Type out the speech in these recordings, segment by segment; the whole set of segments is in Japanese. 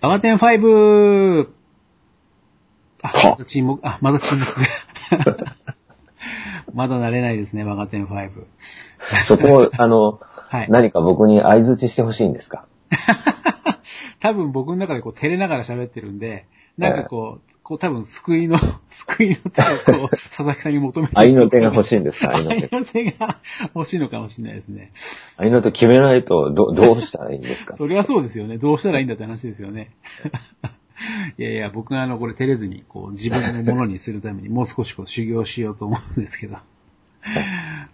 バガテン 5! あ、はまだ沈黙、あ、まだ沈黙。まだ慣れないですね、バガテン5。そこを、あの、はい。何か僕に相づちしてほしいんですか？多分僕の中でこう照れながら喋ってるんで、なんかこう、こう多分救いの、救いの手をこう、佐々木さんに求めて愛の手が欲しいんですか？愛の愛手。の手が欲しいのかもしれないですね。愛の手決めないと、ど、どうしたらいいんですか？それはそうですよね。どうしたらいいんだって話ですよね。いやいや、僕があの、これ照れずに、こう、自分のものにするために、もう少しこう、修行しようと思うんですけど。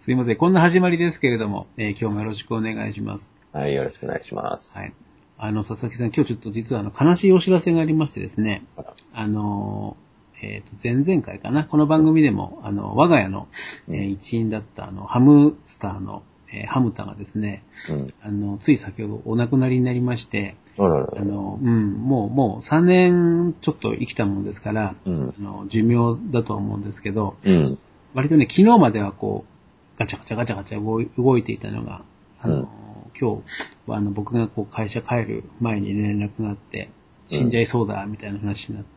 すいません。こんな始まりですけれども、えー今日もよろしくお願いします。はい、よろしくお願いします。はい。あの、佐々木さん、今日ちょっと実はあの、悲しいお知らせがありましてですね、あの、えっ、と、前々回かな、この番組でも、あの、我が家の、えー一員だった、あの、ハムスターの、えーハムタがですね、うん。あの、つい先ほどお亡くなりになりまして、あの、うん、もう、もう3年ちょっと生きたものですから、うん。あの、寿命だと思うんですけど、うん。割とね、昨日まではこう、ガチャガチャガチャガチャ動いていたのが、あの、うん今日はあの、僕がこう会社帰る前に連絡があって、死んじゃいそうだ、みたいな話になって、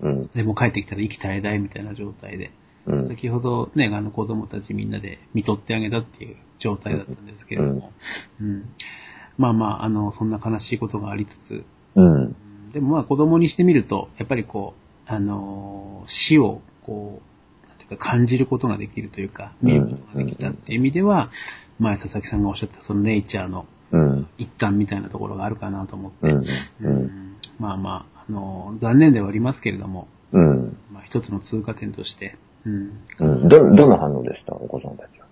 うん。で、もう帰ってきたら息絶え絶えみたいな状態で、うん。先ほどね、あの子供たちみんなで見とってあげたっていう状態だったんですけれども、うん。まあまあ、あの、そんな悲しいことがありつつ、うん。うんでもまあ子供にしてみると、やっぱりこう、あのー死をこう、感じることができるというか、見ることができたっていう意味では、前佐々木さんがおっしゃったそのネイチャーのうん。一環みたいなところがあるかなと思って、まあまあ、あのー残念ではありますけれども、うん。まあ一つの通過点として、うん。うん。ど、どの反応でした？お子さんたちは。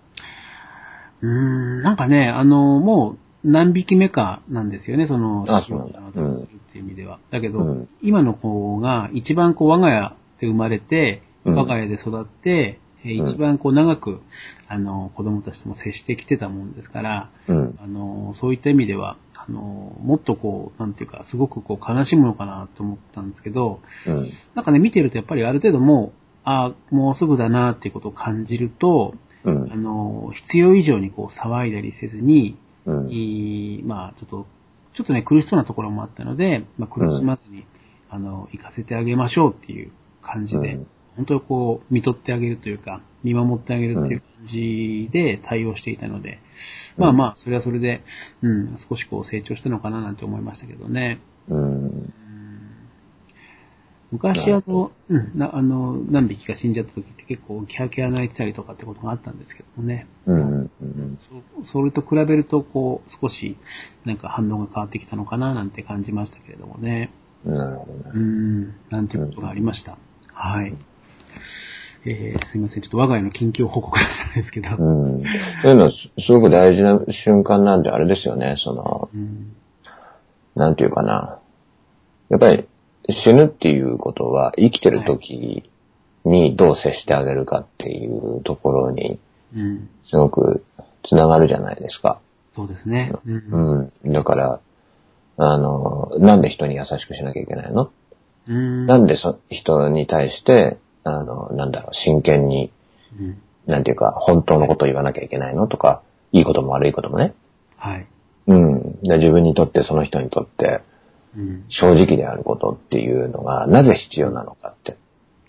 うーん、なんかね、あのーもう何匹目かなんですよね、その、死をするっていう意味では。だけど、うん今の子が一番こう我が家で生まれて、うん我が家で育って、えーうん一番こう長く、あの、子供たちとも接してきてたもんですから、うん。あの、そういった意味では、あの、もっとこう、なんていうか、すごくこう悲しむのかなと思ったんですけど、うん。なんかね、見てるとやっぱりある程度もう、ああ、もうすぐだなっていうことを感じると、うあん。の、必要以上にこう騒いだりせずに、うん。いいまあ、ちょっと、ちょっとね、苦しそうなところもあったので、まあ、苦しまずに、あの、行かせてあげましょうっていう感じで、うん本当にこう、見とってあげるというか、見守ってあげるっていう感じで対応していたので、うんまあまあ、それはそれで、うん、少しこう成長したのかななんて思いましたけどね。うん。うん昔あの、うん、なあの、何匹か死んじゃった時って結構キャーキャー泣いてたりとかってことがあったんですけどもね。うん。うん。そそれと比べると、こう、少し、なんか反応が変わってきたのかな、なんて感じましたけれどもね。なるほどうね。ん、なんていうことがありました。はい。えー、すいません。ちょっと我が家の近況報告だったんですけど。うん。そういうのはすすごく大事な瞬間なんであれですよね。その、うん。なんていうかな。やっぱり死ぬっていうことは生きてる時にどう接してあげるかっていうところにうん。すごくつながるじゃないですか。そうですね。うん。うん。だから、あの、なんで人に優しくしなきゃいけないの？うん。なんでそ人に対して、あの、なんだろう、真剣に、うん。なんていうか、本当のことを言わなきゃいけないのとか、いいことも悪いこともね。はい。うん。で自分にとって、その人にとって、うん。正直であることっていうのが、なぜ必要なのかって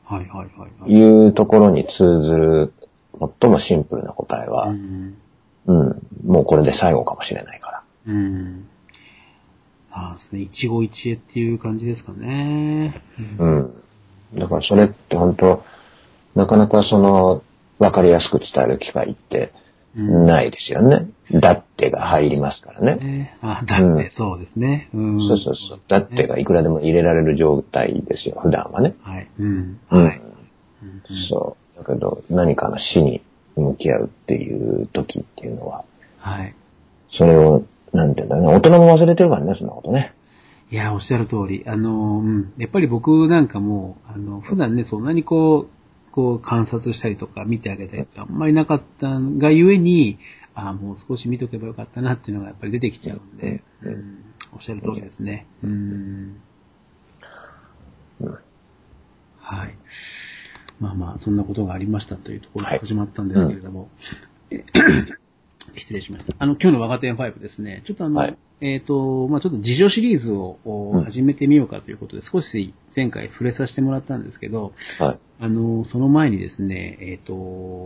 はいはいはいはい。いうところに通ずる、最もシンプルな答えうは、ん。うん、もうこれで最後かもしれないから。うん。ああですね。一期一会っていう感じですかね。うん。だからそれって本当、なかなかその、わかりやすく伝える機会ってうんないですよね。だってが入りますからね。ね。あ、だってそうですね。うん。そうそうそう。だってがいくらでも入れられる状態ですよ、普段はね。はい。うん。うんはい。うんそう。だけど、何かの死に向き合うっていう時っていうのは、はい。それを、なんていうんだろうね、大人も忘れてるからね、そんなことね。いや、おっしゃる通り。あの、うん。やっぱり僕なんかも、あの、普段ね、そんなにこう、こう観察したりとか見てあげたりってあんまりなかったがゆえに、ああ、もう少し見とけばよかったなっていうのがやっぱり出てきちゃうんで、うんうん、おっしゃる通りですね。うん。うんはい。まあまあ、そんなことがありましたというところはいが始まったんですけれども。失礼しました。あの、今日の若手5ですね、ちょっとあの、はいえっ、と、まあちょっと自助シリーズを始めてみようかということで、少し前回触れさせてもらったんですけど、はい。あの、その前にですね、えっ、と、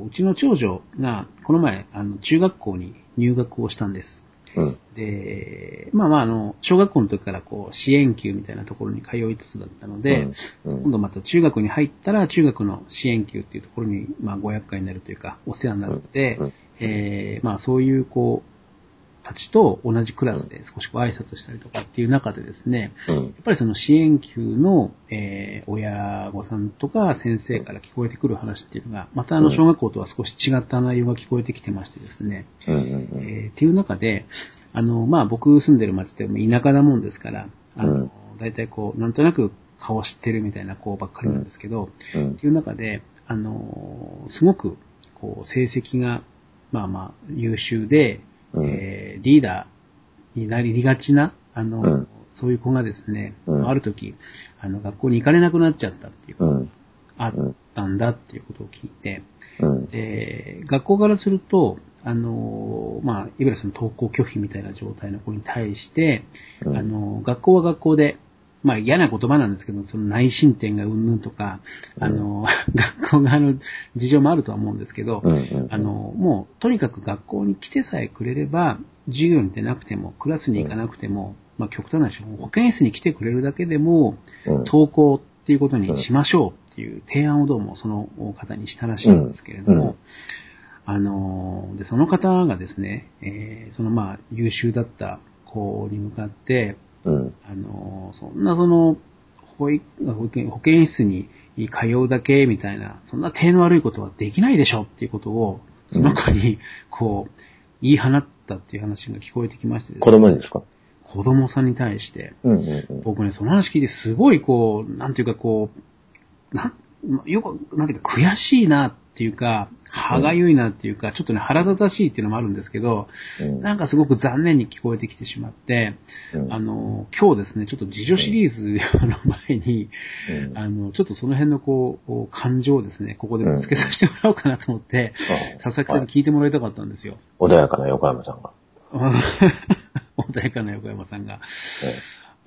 うちの長女が、この前、あの、中学校に入学をしたんです。うん。で、まあまあ、あの、小学校の時からこう、支援級みたいなところに通いつつだったので、うん、今度また中学に入ったら、中学の支援級っていうところに、まあ、ご厄介になるというか、お世話になるので、うんえーまあ、そういう、こう、たちと同じクラスで少しこう挨拶したりとかっていう中でですね、うん。やっぱりその支援級の、えー親御さんとか先生から聞こえてくる話っていうのが、またあのうん小学校とは少し違った内容が聞こえてきてましてですね。えーっていう中で、あの、まあ、僕住んでる町って田舎だもんですから、あの、うん大体こう、なんとなく顔知ってるみたいな子ばっかりなんですけど、うんっていう中で、あの、すごく、こう、成績が、まあまあ、優秀で、うん。えーリーダーになりがちな、あの、うん。そういう子がですね、うん。ある時、あの、学校に行かれなくなっちゃったっていう。あったんだっていうことを聞いて、うん。で、学校からすると、あの、まあ、いわゆるその登校拒否みたいな状態の子に対して、うん。あの、学校は学校で、まあ嫌な言葉なんですけど、その内申点がうんぬんとか、あの、学校側の事情もあるとは思うんですけど、うん。うん。あの、もう、とにかく学校に来てさえくれれば、授業に出なくても、クラスに行かなくても、まあ極端な話、保健室に来てくれるだけでも、うん、登校っていうことにしましょうっていう提案をどうもその方にしたらしいんですけれども、うんうんあの、で、その方がですね、えーそのまあ優秀だった子に向かって、うん。あの、そんなその、保育保健保健室に通うだけみたいな、そんな手の悪いことはできないでしょっていうことを、その子に、こう、言い放ったっていう話が聞こえてきましてです子ね、供にですか？子供さんに対して、うん。うん。僕ね、その話聞いてすごいこう、なんていうかこう、なん、よく、なんていうか悔しいなっていうか、歯がゆいなっていうか、ちょっとね、腹立たしいっていうのもあるんですけど、うん。なんかすごく残念に聞こえてきてしまって、うんあの、今日ですね、ちょっと自助シリーズの前に、うんあの、ちょっとその辺のこう、こう感情をですね、ここでぶつけさせてもらおうかなと思って、あ佐々木さんに聞いてもらいたかったんですよ。穏やかな横山さんが。穏やかな横山さんが。え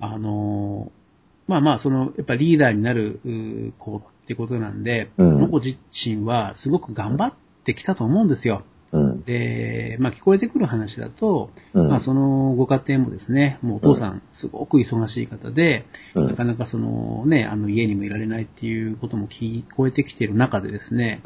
あのーまあまあ、その、やっぱリーダーになるうー子ってことなんで、うんその子自身はすごく頑張ってきたと思うんですよ。えうん。で、まあ聞こえてくる話だと、うんまあそのご家庭もですね、もうお父さんすごく忙しい方で、うんなかなかそのね、あの家にもいられないっていうことも聞こえてきている中でですね。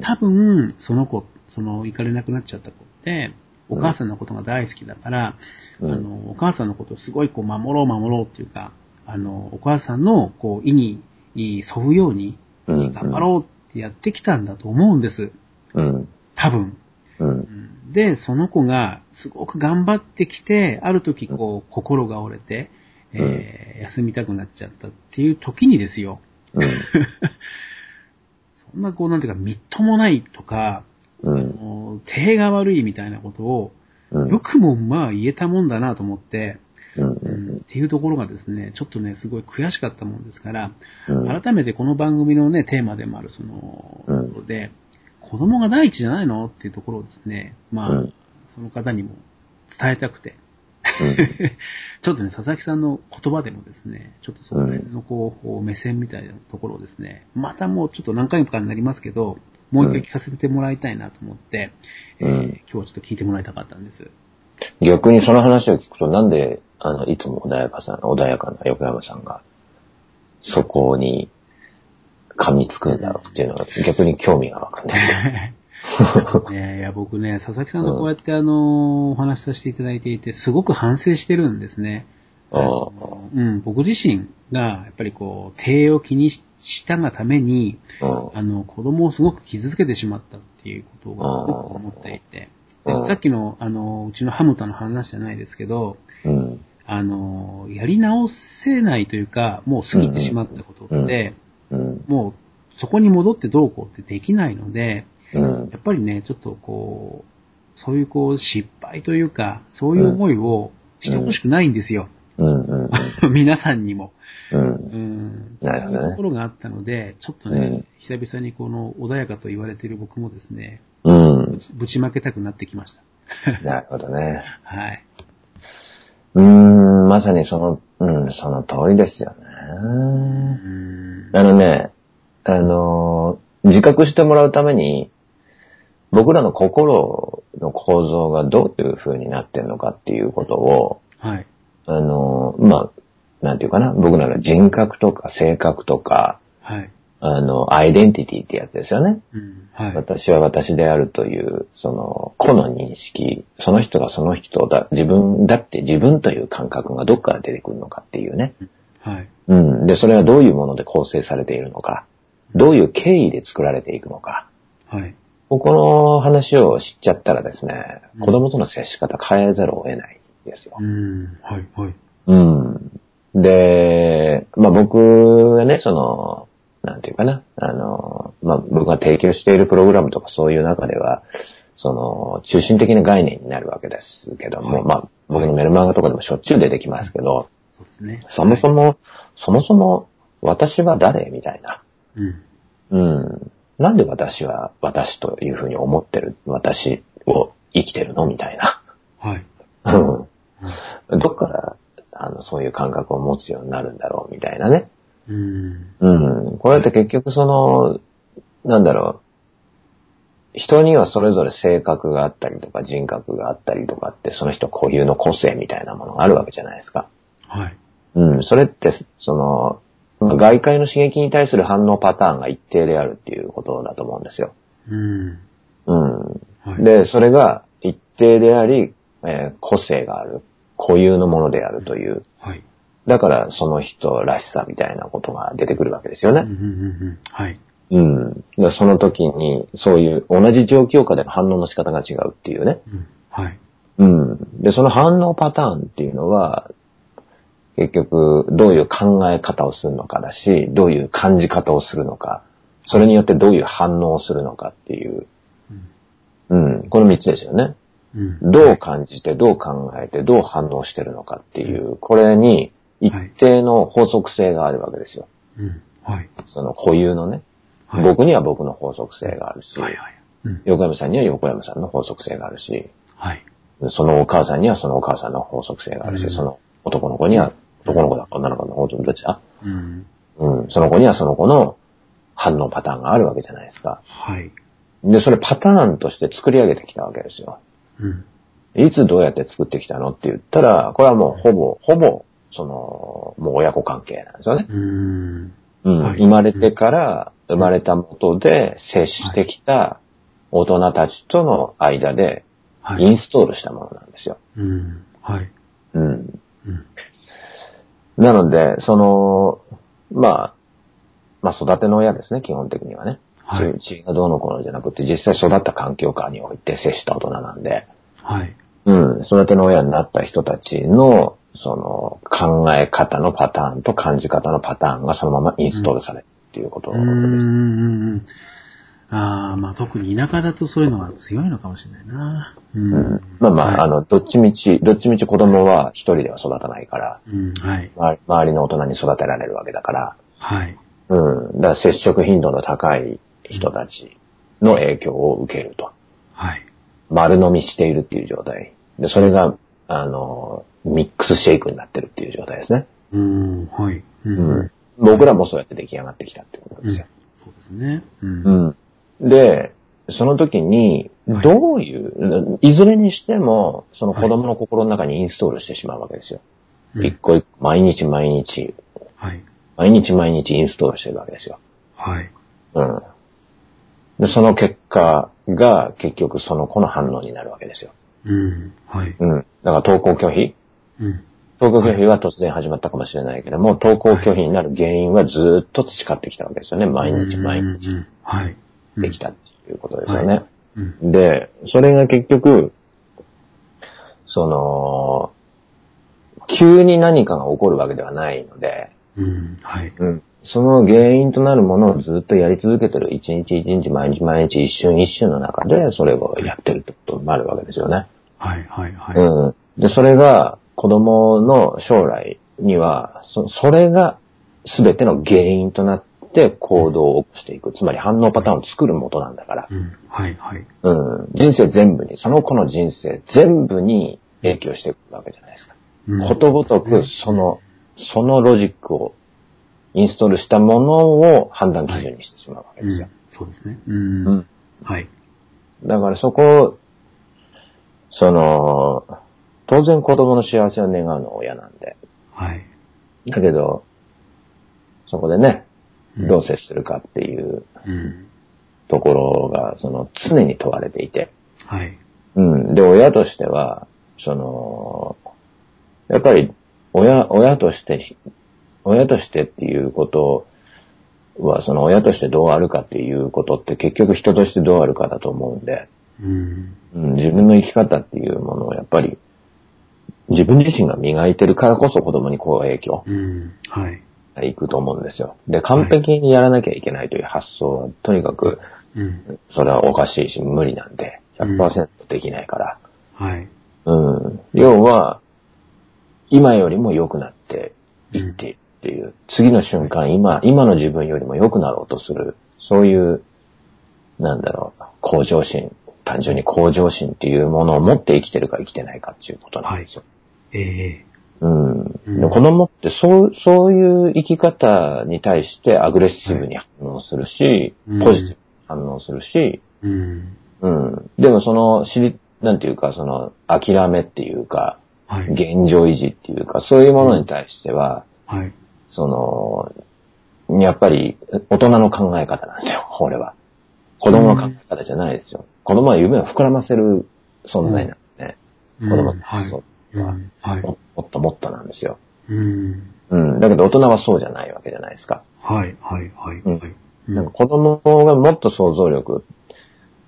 多分、その子、その行かれなくなっちゃった子って、お母さんのことが大好きだから、うんあの、お母さんのことをすごいこう守ろう守ろうっていうか、あの、お母さんのこう意に沿うようにうん頑張ろうってやってきたんだと思うんです。うん。多分。うん。うんで、その子がすごく頑張ってきて、ある時こう心が折れて、えー休みたくなっちゃったっていう時にですよ。うん。そんなこうなんていうか、みっともないとか、うん。手が悪いみたいなことを、うん。よくもまあ言えたもんだなと思って、っていうところがですね、ちょっとね、すごい悔しかったもんですから、うん。改めてこの番組のね、テーマでもある、その、うん。ところで、子供が第一じゃないのっていうところをですね、まあ、うん。その方にも伝えたくて、うん。ちょっとね、佐々木さんの言葉でもですね、ちょっとその辺のこう、目線みたいなところをですね、またもうちょっと何回かになりますけど、もう一回聞かせてもらいたいなと思って、うん。えー今日はちょっと聞いてもらいたかったんです。逆にその話を聞くと、なんで、あの、いつも穏やかさん、穏やかな横山さんが、そこに噛みつくんだろうっていうのが逆に興味が湧くんですけねえいや、僕ね、佐々木さんとこうやってあの、お話しさせていただいていて、すごく反省してるんですね。うん、僕自身が、やっぱりこう、経営を気にしたがために、あ。あの、子供をすごく傷つけてしまったっていうことがすごく思っていて、でうんさっきの、あの、うちのハムタの話じゃないですけど、うん。うん。あの、やり直せないというか、もう過ぎてしまったことって、うん。もうそこに戻ってどうこうってできないので、うん。やっぱりね、ちょっとこう、そういうこう失敗というか、そういう思いをしてほしくないんですよ。皆さんにも。うん。うん。なるほどねところがあったので、ちょっとね、うん久々にこの穏やかと言われている僕もですね、うん。ぶちまけたくなってきました。なるほどね。はい。うーん、まさにその、うん、その通りですようね。ん。あのね、あのー自覚してもらうために、僕らの心の構造がどういう風になってるのかっていうことを、はい。あのーまあ、なんていうかな、僕らの人格とか性格とか、はい。あの、アイデンティティってやつですよね。うん。はい。私は私であるという、その、個の認識、その人がその人だ、自分だって自分という感覚がどっから出てくるのかっていうね。はい。うん。で、それはどういうもので構成されているのか、どういう経緯で作られていくのか。はい。ここの話を知っちゃったらですねうん、子供との接し方変えざるを得ないんですよう。ん。はい。はい。うん。で、まあ僕がね、その、なんていうかな、あの、まあ僕が提供しているプログラムとかそういう中では、その、中心的な概念になるわけですけども、はいまあ僕のメルマガとかでもしょっちゅう出てきますけど、そうですね。そもそも、そもそも私は誰みたいな。うん。うん。なんで私は私というふうに思ってる、私を生きてるのみたいな。はい。うんどっから、あの、そういう感覚を持つようになるんだろうみたいなね。うん。うん。これって結局その、なんだろう。人にはそれぞれ性格があったりとか人格があったりとかって、その人固有の個性みたいなものがあるわけじゃないですか。はい。うん。それって、その、まあ外界の刺激に対する反応パターンが一定であるっていうことだと思うんですよ。うん。うん。はい。で、それが一定であり、えー個性がある。固有のものであるという。はい。だからその人らしさみたいなことが出てくるわけですよね。うんうんうんうん。はい。うん。でその時に、そういう同じ状況下での反応の仕方が違うっていうね。うん。はい。うん。で、その反応パターンっていうのは、結局、どういう考え方をするのかだし、どういう感じ方をするのか、それによってどういう反応をするのかっていう、うん。うん。この三つですよね。うん。どう感じて、どう考えて、どう反応してるのかっていう、これに一定の法則性があるわけですよ。うん。はい。その固有のね。はい僕には僕の法則性があるし、はいはい。うん。横山さんには横山さんの法則性があるし、はい。そのお母さんにはそのお母さんの法則性があるし、うんその男の子には男の子だか女の子の方どっちだうん。うん。その子にはその子の反応パターンがあるわけじゃないですか。はい。で、それパターンとして作り上げてきたわけですよ。うん。いつどうやって作ってきたのって言ったら、これはもうほぼ、ほぼ、その、もう親子関係なんですよね。うん。うんはい生まれてから、生まれた元で接してきた大人たちとの間ではい。インストールしたものなんですよ。うん。はい。うん。うん。なので、その、まあ、まあ育ての親ですね、基本的にはね。はい血血がどうのこうのじゃなくて、実際育った環境下において接した大人なんで、はい。うん、育ての親になった人たちの、その、考え方のパターンと感じ方のパターンがそのままインストールされるっていうことうです。ん。ああ、まあ特に田舎だとそういうのが強いのかもしれないな。ううんん。まあまあ、はいあの、どっちみち、どっちみち子供は一人では育たないから、うん。はい。周り周りの大人に育てられるわけだから、はい。うん。だから接触頻度の高い人たちの影響を受けると。はい。丸飲みしているっていう状態。で、それが、あの、ミックスシェイクになってるっていう状態ですね。うん。はい。ううん。僕らもそうやって出来上がってきたってことですよ。そうですね。うん。うん。で、その時に、はいどういう、いずれにしても、その子供の心の中にインストールしてしまうわけですよ。うん一個一個、毎日毎日、はい。毎日毎日インストールしてるわけですよ。はい。うん。で、その結果が結局その子の反応になるわけですよ。うん。はい。うん。だから登校拒否？うん。登校拒否は突然始まったかもしれないけども、登校拒否になる原因はずっと培ってきたわけですよね。毎日毎日うん。はい。できたっていうことですよね。うん。で、それが結局、その、急に何かが起こるわけではないので、うん。はい。うん、その原因となるものをずっとやり続けてる、一日一日、毎日毎日、一瞬一瞬の中で、それをやってるってことになるわけですよね。はい。はい。はい。うん。で、それが子供の将来には、そそれが全ての原因となっって行動を起こしていく。つまり反応パターンを作る元なんだから。うん。はい、はい。うん。人生全部に、その子の人生全部に影響していくわけじゃないですか。うんことごとく、その、そのロジックをインストールしたものを判断基準にしてしまうわけうんですよ。そうですね。うん。うんはい。だからそこ、その、当然子供の幸せを願うのは親なんで。はい。だけど、そこでね、うんどう接するかっていううん。ところが、その、常に問われていて。はい。うん。で、親としては、その、やっぱり、親、親として、親としてっていうことは、その親としてどうあるかっていうことって結局人としてどうあるかだと思うんで、うん。うん、自分の生き方っていうものをやっぱり、自分自身が磨いてるからこそ子供にこう影響うん。はい。がいくと思うんですよ。で、完璧にやらなきゃいけないという発想は、とにかく、うん。それはおかしいし無理なんで、100%できないから。はい。うん。要は、今よりも良くなっていっているっていう、次の瞬間、今、今の自分よりも良くなろうとする、そういう、なんだろう、向上心、単純に向上心っていうものを持って生きてるか生きてないかっていうことなんですよ。ええうん。うんで子供ってそう、そういう生き方に対してアグレッシブに反応するし、うんポジティブに反応するし、うん。うん。でもその、知り、なんていうか、その、諦めっていうか、はい。現状維持っていうか、そういうものに対しては、はい。その、やっぱり大人の考え方なんですよ、俺は。子供の考え方じゃないですよ。子供は夢を膨らませる存在なんでね。うん子供のはい発想は。ももっともっとなんですよ。うん。うん。だけど大人はそうじゃないわけじゃないですか。はい。はい。はい。うんはい。なんか子供がもっと想像力、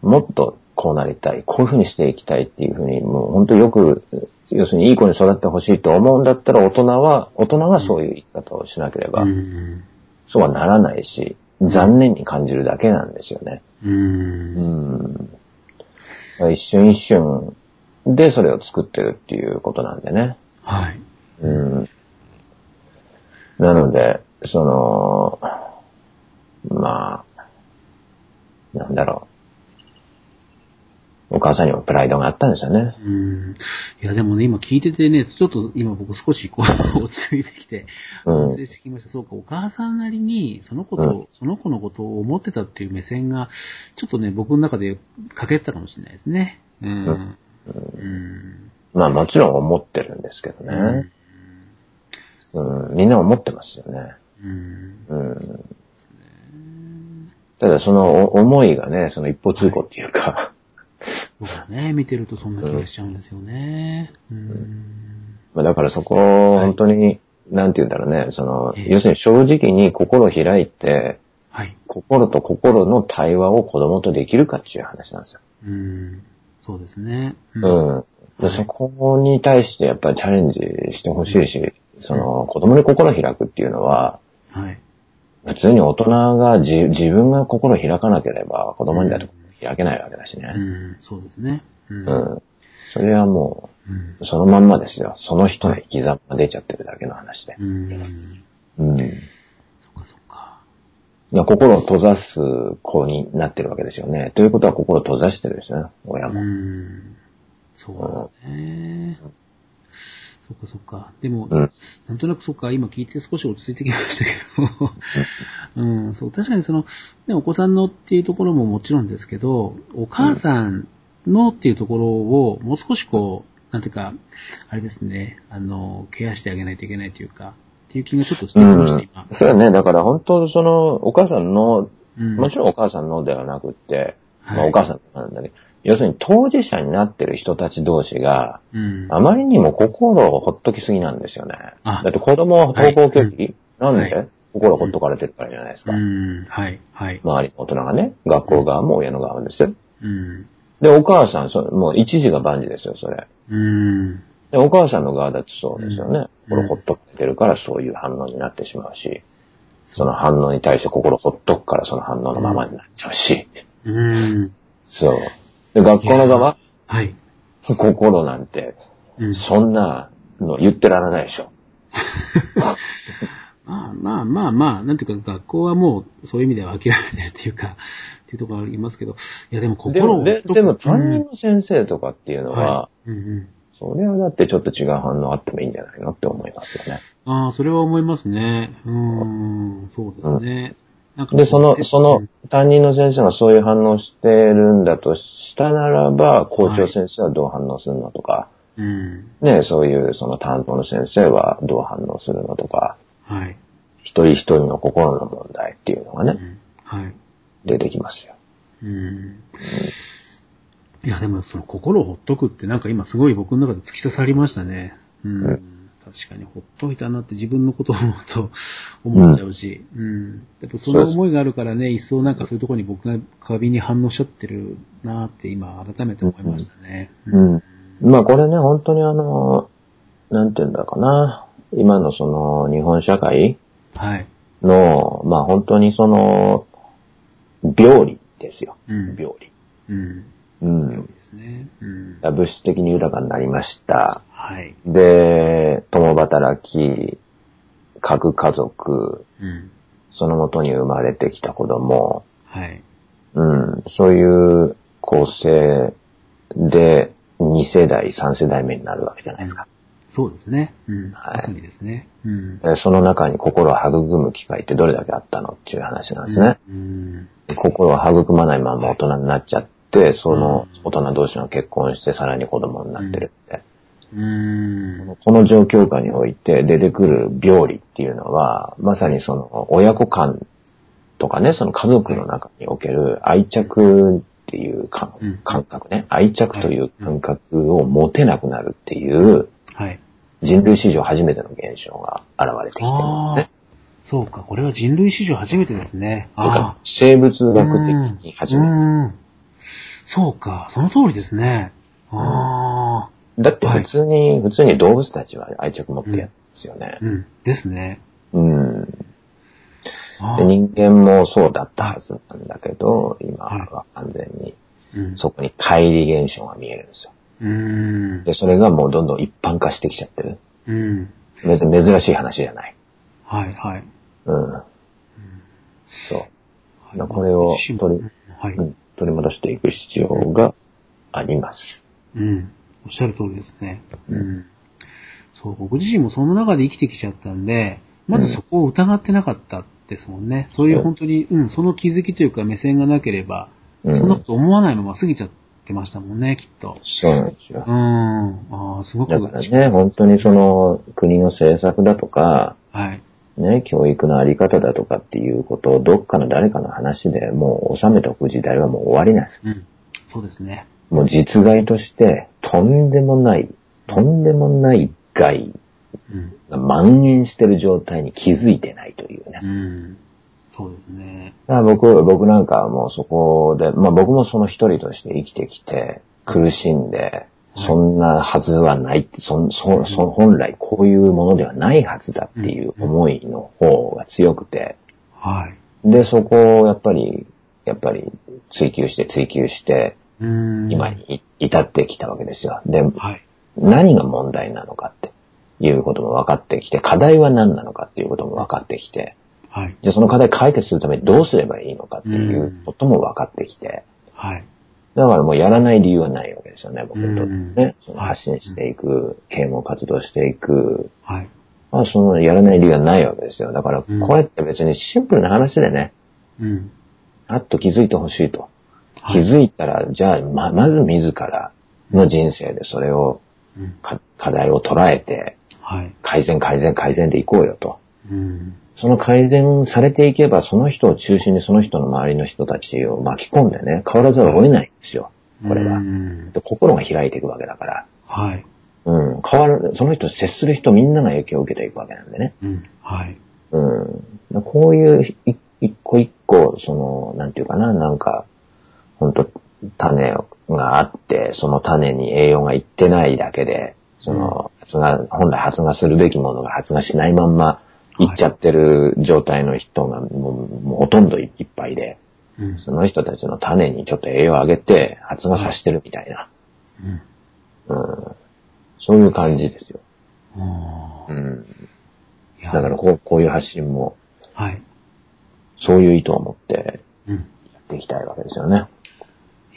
もっとこうなりたい、こういうふうにしていきたいっていうふうに、もう本当よく、要するにいい子に育ってほしいと思うんだったら大人は、大人がそういう生き方をしなければ、うん。そうはならないし、残念に感じるだけなんですよね。う。うんん。一瞬一瞬でそれを作ってるっていうことなんでね。はい。うん。なので、その、まあ、なんだろう。お母さんにもプライドがあったんですよね。うん。いや、でもね、今聞いててね、ちょっと今僕少しこう、落ち着いてきて、うん反省してきました。そうか、お母さんなりに、その子と、うんその子のことを思ってたっていう目線が、ちょっとね、僕の中で欠けてたかもしれないですね。うん。うん。まあもちろん思ってるんですけどね。うん、みんな思ってますよね。うん。うん。ただそのお思いがね、その一方通行っていうか、僕はね、見てるとそんな気がしちゃうんですよね。うん。まあだからそこを本当に、なんて言うんだろうね、その、ええ要するに正直に心を開いて、はい。心と心の対話を子供とできるかっていう話なんですよ。うん。そうですね。うん。ではいそこに対してやっぱりチャレンジしてほしいし、その子供に心を開くっていうのは、はい。普通に大人が自自分が心を開かなければ子供にだって開けないわけだしうね。ん。そうですね。うん。うん。それはもうんう、そのまんまですよ。その人の生き様が出ちゃってるだけの話で。うん。うん。そっかそっか。心を閉ざす子になってるわけですよね。ということは心を閉ざしてるですね、親うも。ん。そうですね。そっかそっか。でも、うん。なんとなくそっか、今聞いて少し落ち着いてきましたけど、うん、そう、確かにその、ね、お子さんのっていうところももちろんですけど、お母さんのっていうところをもう少しこう、なんていうか、あれですね、あの、ケアしてあげないといけないというか、っていう気がちょっとしてきました、今。そうだね。だから本当その、お母さんの、うんもちろんお母さんのではなくって、まあはいお母さんなんだけど、要するに当事者になってる人たち同士が、うん。あまりにも心をほっときすぎなんですよね。あだって子供は登校拒否、なんで、はい心ほっとかれてるからじゃないですか。うん、はい、はい。周りの大人がね、学校側も親の側もですよ。うん。で、お母さん、そもう一時が万事ですよ、それ。うん。で、お母さんの側だってそうですよね。うん心ほっとかれてるからそういう反応になってしまうし、その反応に対して心ほっとくからその反応のままになっちゃうし、うん。そう。で、学校の側、はい。心なんて、うんそんなの言ってられないでしょ。まあまあまあまあ、なんていうか学校はもうそういう意味では諦めてるっていうか、っていうところありますけど、いやでもで心をも、ででも担任の先生とかっていうのは、はい。うんうん。それはだってちょっと違う反応あってもいいんじゃないのって思いますよね。ああ、それは思いますね。うーん、そうですね。で、その、その担任の先生がそういう反応してるんだとしたならば、校長先生はどう反応するのとか、うん。ね、そういうその担当の先生はどう反応するのとか、はい。一人一人の心の問題っていうのがね、うんはい。出てきますよ。うん。いや、でもその心をほっとくってなんか今すごい僕の中で突き刺さりましたね。うん。うん確かにほっといたなって自分のことを思うと 思っちゃうし、うん。やっぱその思いがあるからね、一層なんかそういうところに僕が過敏に反応しちゃってるなって今改めて思いましたね。うん。まあこれね、本当にあの、なんて言うんだかな。今のその日本社会はい。の、まあ本当にその、病理ですよ。うん病理。うん。う。んですね。うん。物質的に豊かになりました。はい。で、共働き、核家族、うん。そのもとに生まれてきた子供、はい。うん、そういう構成で2世代、3世代目になるわけじゃないですか。そうですね。うん。はいまさにですね。うん。でその中に心を育む機会ってどれだけあったのっていう話なんですね。うん。心を育まないまま大人になっちゃって、その大人同士が結婚してさらに子供になってるって。うん。この状況下において出てくる病理っていうのは、まさにその親子間とかね、その家族の中における愛着っていう感覚ね、愛着という感覚を持てなくなるっていうはい。人類史上初めての現象が現れてきてますね。そうか、これは人類史上初めてですね。とか、生物学的に初めて。そうか、その通りですね。ああ、だって普通に、普通に動物たちは愛着持ってやるんですよね。うん、ですね。うん。人間もそうだったはずなんだけど、今はいは完全にうん、そこに乖離現象が見えるんですよ。うん。で、それがもうどんどん一般化してきちゃってる。うん。珍しい話じゃない。はい、はい。うん。そう。はいこれを取りはい、うん取り戻していく必要があります。うん。おっしゃる通りですね。うん。そう、僕自身もその中で生きてきちゃったんで、まずそこを疑ってなかったですもんね。そういう本当に、うん、その気づきというか目線がなければ、うんそんなこと思わないまま過ぎちゃってましたもんね、きっと。そうなんですよう。ん。ああ、すごく。だからね、本当にその国の政策だとか、はい。ね、教育のあり方だとかっていうことをどっかの誰かの話でもう収めておく時代はもう終わりなんです。うん。そうですね。もう実害としてとんでもない、とんでもない害うん。が蔓延してる状態に気づいてないというね。うん。そうですね。だから僕、僕なんかはもうそこで、まあ僕もその一人として生きてきて、苦しんで、そんなはずはないって、そんそそ本来こういうものではないはずだっていう思いの方が強くて、はい。で、そこをやっぱり、やっぱり追求して追求して、うん。今に至ってきたわけですよ。で、はい。何が問題なのかっていうことも分かってきて、課題は何なのかっていうことも分かってきて、はい。じゃあその課題解決するためにどうすればいいのかっていうことも分かってきて、はい。だからもうやらない理由はないわけですよね、僕にとってうんね。その発信していく、啓蒙活動していく、はい。まあそのやらない理由はないわけですよ。だからうんこうやって別にシンプルな話でね、うん。あっと気づいてほしいと。気はいづいたら、じゃあま、まず自らの人生でそれを、課題を捉えて、はい。改善改善改善でいこうよと。うん。その改善されていけば、その人を中心にその人の周りの人たちを巻き込んでね、変わらざるを得ないんですよ。これはう。ん。で心が開いていくわけだから。はい。うん。変わる、その人接する人みんなが影響を受けていくわけなんでね。うん。はい。うん。こういうい一個一個、その、なんていうかな、なんか、本当種があって、その種に栄養がいってないだけで、その、発芽、本来発芽するべきものが発芽しないまんま、いっちゃってる状態の人がもうもうほとんどいっぱいで、うん。その人たちの種にちょっと栄養をあげて発芽させてるみたいな、うん。うん、そういう感じですよ。うん。だからこう、こういう発信も、はい。そういう意図を持ってうん。やっていきたいわけですよね。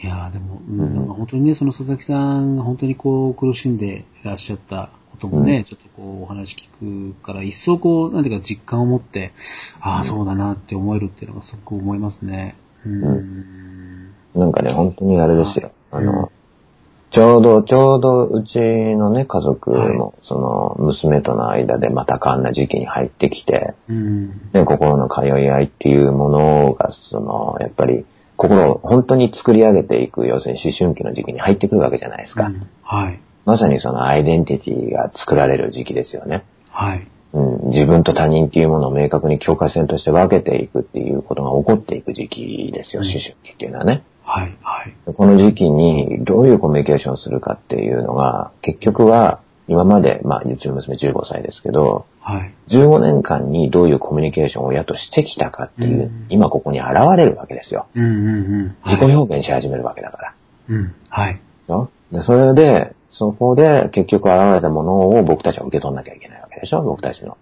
いやーでも、うんうんなんか本当にね、その佐々木さんが本当にこう苦しんでいらっしゃったこともね、うんちょっとこうお話聞くから、一層こう、なんていうか実感を持って、ああ、そうだなって思えるっていうのがすごく思いますね。うん。うなんかね、本当にあれですよ。あうんの、ちょうど、ちょうどうちのね、家族も、その、娘との間でまたかんな時期に入ってきて、うん。で、心の通い合いっていうものが、その、やっぱり、心を本当に作り上げていく、要するに思春期の時期に入ってくるわけじゃないですか。うんはい。まさにそのアイデンティティが作られる時期ですよね。はい。うん、自分と他人っていうものを明確に境界線として分けていくっていうことが起こっていく時期ですよ、うん思春期っていうのはね。はい。はい。この時期にどういうコミュニケーションをするかっていうのが、結局は今まで、まあ、うちの娘15歳ですけど、はい。15年間にどういうコミュニケーションを親としてきたかっていう、うん今ここに現れるわけですよ。うんうんうん。自己表現し始めるわけだから。うん。はい。そう？でそれで、そこで結局現れたものを僕たちは受け取んなきゃいけないわけでしょ？僕たちの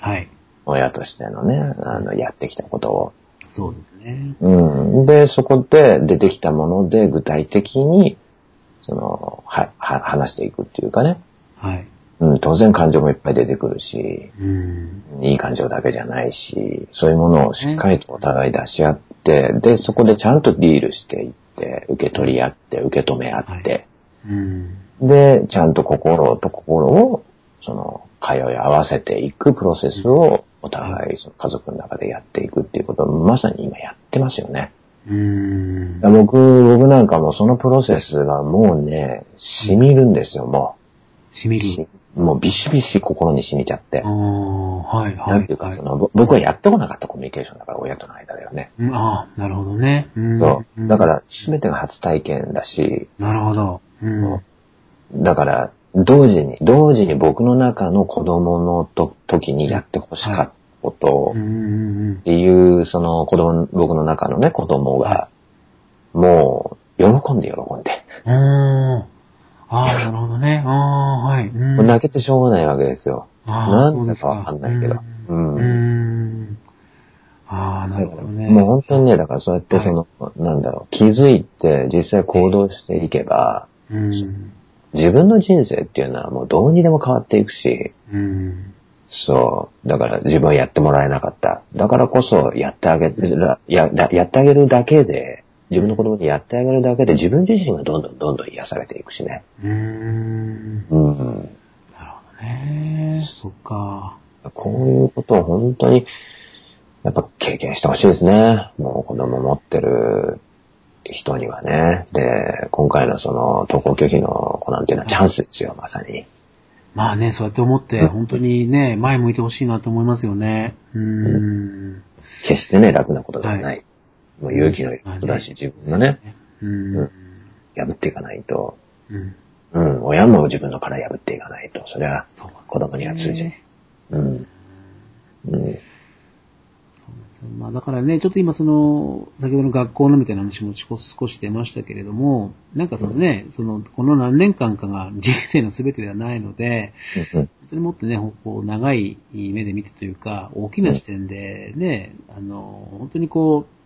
はい。親としてのね、あの、やってきたことを。そうですね。うん。で、そこで出てきたもので具体的に、その、は、は、話していくっていうかね。はい。うん、当然感情もいっぱい出てくるし、うん。いい感情だけじゃないし、そういうものをしっかりとお互い出し合って、で、そこでちゃんとディールしていって、受け取り合って、受け止め合って、うん。で、ちゃんと心と心を、その、通い合わせていくプロセスを、お互い、その家族の中でやっていくっていうことを、まさに今やってますよね。うん。僕、僕なんかもそのプロセスがもうね、染みるんですよ、もう。しみる。しもうビシビシ心に染みちゃってあ。あ、はい、はい。なんていうか、その、ぼ僕はやってこなかったコミュニケーションだから、親との間だよね。うんああ、なるほどね。うんそう。だか、ら、すべてが初体験だし、なるほど。うん。だから、同時に、同時に僕の中の子供のと時にやってほしかったことっていう、その子供、僕の中のね、子供が、もう、喜んで喜んで。うん。ああ、なるほどね。ああ、はい。うん泣けてしょうがないわけですよ。なんそうでかわかんないけど。う。うんん。ああ、なるほどね。もう本当にね、だからそうやってその、なんだろう、気づいて実際行動していけば、うん。自分の人生っていうのはもうどうにでも変わっていくし、うん。そう。だから自分はやってもらえなかった。だからこそやってあげる、や、ややってあげるだけで、自分の子供にやってあげるだけで自分自身がどんどんどんどん癒されていくしね。うん。うん。なるほどね。そっか。こういうことを本当に、やっぱ経験してほしいですね。もう子供持ってる人にはね。で、今回のその登校拒否の子なんていうのはチャンスですよ、まさに。まあね、そうやって思って、本当にね、前向いてほしいなと思いますよね。うん。決してね、楽なことではない。もう勇気のいることだし、自分のね、うん。うん破っていかないと、うん。うん、親も自分の殻破っていかないと、それは子供には通じない。ねうん。うん。まあだからね、ちょっと今その、先ほどの学校のみたいな話も少し出ましたけれども、なんかそのね、その、この何年間かが人生の全てではないので、うん本当にもっとね、こう長い目で見てというか、大きな視点でね、あの、本当にこう、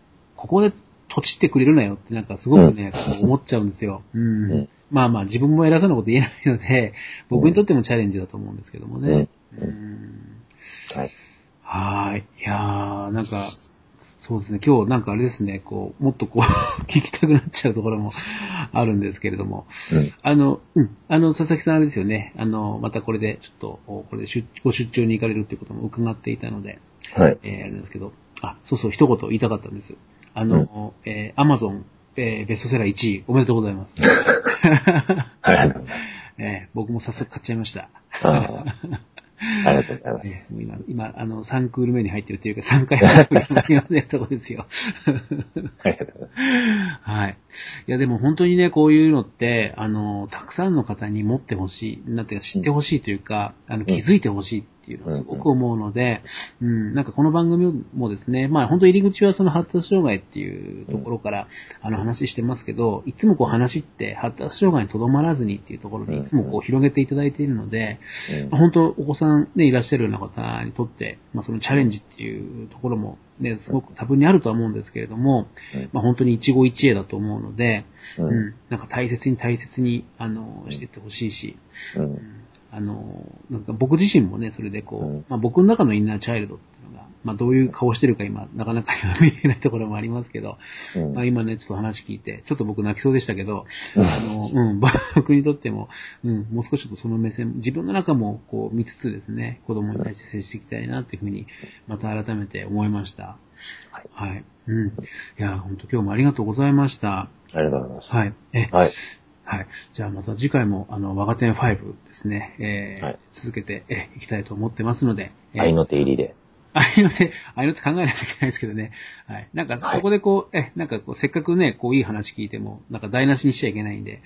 ここで土地ってくれるなよってなんかすごくね、こう思っちゃうんですよ。うん。うんまあまあ自分も偉そうなこと言えないので、僕にとってもチャレンジだと思うんですけどもね。うんうんはい。はーい。いやー、なんか、そうですね、今日なんかあれですね、こう、もっとこう、聞きたくなっちゃうところもあるんですけれども、うん。あの、うん、あの、佐々木さんあれですよね、あの、またこれで、ちょっと、これで出ご出張に行かれるっていうことも伺っていたので、はい。えー、あれですけど、あ、そうそう、一言言いたかったんです。あの、えー、アマゾン、えー、ベストセラー1位、おめでとうございます。ありがとうございます。えー、僕も早速買っちゃいました。あ りがとうございまえす。ー今、今、あの、3クール目に入ってるというか、3回目に入ってるところですよ。ありがとうございます。はい。いや、でも本当にね、こういうのって、あの、たくさんの方に持ってほしい、なんていうか知ってほしいというか、あの、気づいてほしいっっていうのはすごく思うので、うん、なんかこの番組もですね、まあ本当入り口はその発達障害っていうところから、あの話してますけど、いつもこう話って発達障害にとどまらずにっていうところでいつもこう広げていただいているので、まあ本当お子さんでいらっしゃるような方にとって、まあそのチャレンジっていうところもね、すごく多分にあるとは思うんですけれども、うん。まあ本当に一期一会だと思うので、うん。うん、なんか大切に大切に、あの、していってほしいし、うん。あの、なんか僕自身もね、それでこう、うんまあ僕の中のインナーチャイルドっていうのが、まあどういう顔してるか今、なかなか 見えないところもありますけど、うんまあ今ね、ちょっと話聞いて、ちょっと僕泣きそうでしたけど、うんあの、うん、僕にとっても、うん、もう少しとその目線、自分の中もこう見つつですね、子供に対して接していきたいなっていうふうに、また改めて思いました。はい。はい。うん。いや、本当今日もありがとうございました。ありがとうございます。はい。え、はい。はい。じゃあまた次回も、あの、我が店5ですね、えーはい続けてえいきたいと思ってますので、えー愛の手入りで。ああいうのって、ああいうのって考えないといけないですけどね。はい。なんか、はいここでこう、え、なんかこう、せっかくね、こう、いい話聞いても、なんか台無しにしちゃいけないんで。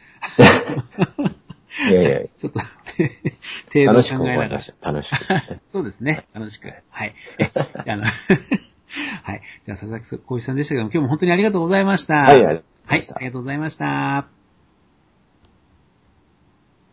いやいや、ちょっと、程度考えながら。楽しく。そうですね。楽しく。はい。えあ、あの、はい。じゃあ、佐々木浩一さんでしたけども、今日も本当にありがとうございました。はいありがとうござはいいまし。たありがとうございました。